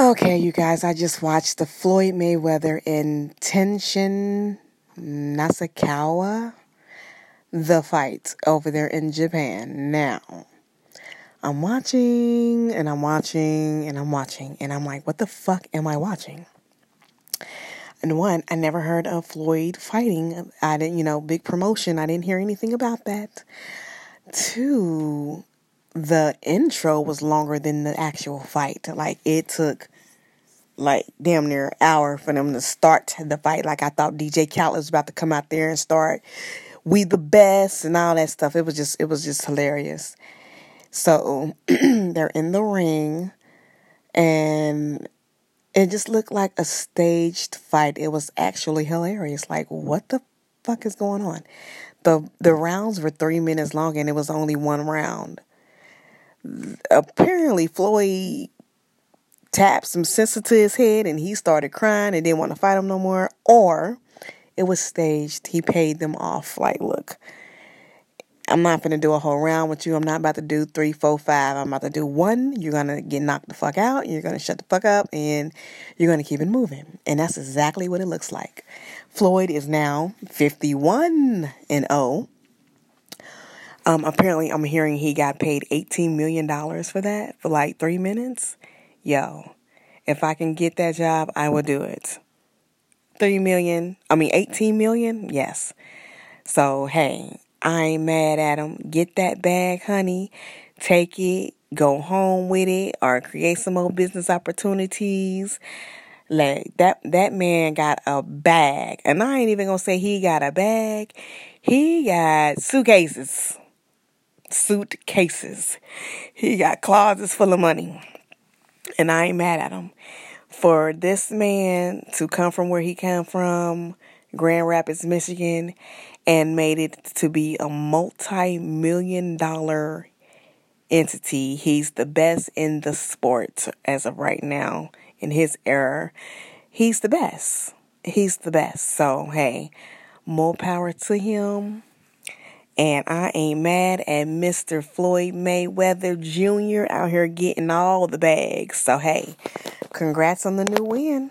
Okay, you guys, I just watched the Floyd Mayweather and Tenshin Nasukawa, the fight over there in Japan. Now, I'm watching and I'm watching and I'm watching and I'm like, what the fuck am I watching? And one, I never heard of Floyd fighting. I didn't, you know, big promotion. I didn't hear anything about that. Two, the intro was longer than the actual fight. Like it took like damn near an hour for them to start the fight. Like I thought DJ Khaled was about to come out there and start we the best and all that stuff. It was just it was just hilarious. So they're in the ring and it just looked like a staged fight. It was actually hilarious. Like what the fuck is going on? The the rounds were 3 minutes long and it was only one round. Apparently Floyd tapped some sense to his head and he started crying and didn't want to fight him no more, or it was staged. He paid them off. Like, look, I'm not gonna do a whole round with you. I'm not about to do three, four, five. I'm about to do one. You're gonna get knocked the fuck out. You're gonna shut the fuck up, and you're gonna keep it moving. And that's exactly what it looks like. Floyd is now 51 and 0. Um, apparently, I'm hearing he got paid 18 million dollars for that for like three minutes yo, if I can get that job, I will do it. Three million, I mean, 18 million, yes. So, hey, I ain't mad at him. Get that bag, honey. Take it, go home with it, or create some more business opportunities. Like that that man got a bag. And I ain't even gonna say he got a bag. He got suitcases. Suitcases. He got closets full of money. And I ain't mad at him. For this man to come from where he came from, Grand Rapids, Michigan, and made it to be a multi million dollar entity. He's the best in the sport as of right now in his era. He's the best. He's the best. So, hey, more power to him. And I ain't mad at Mr. Floyd Mayweather Jr. out here getting all the bags. So, hey, congrats on the new win.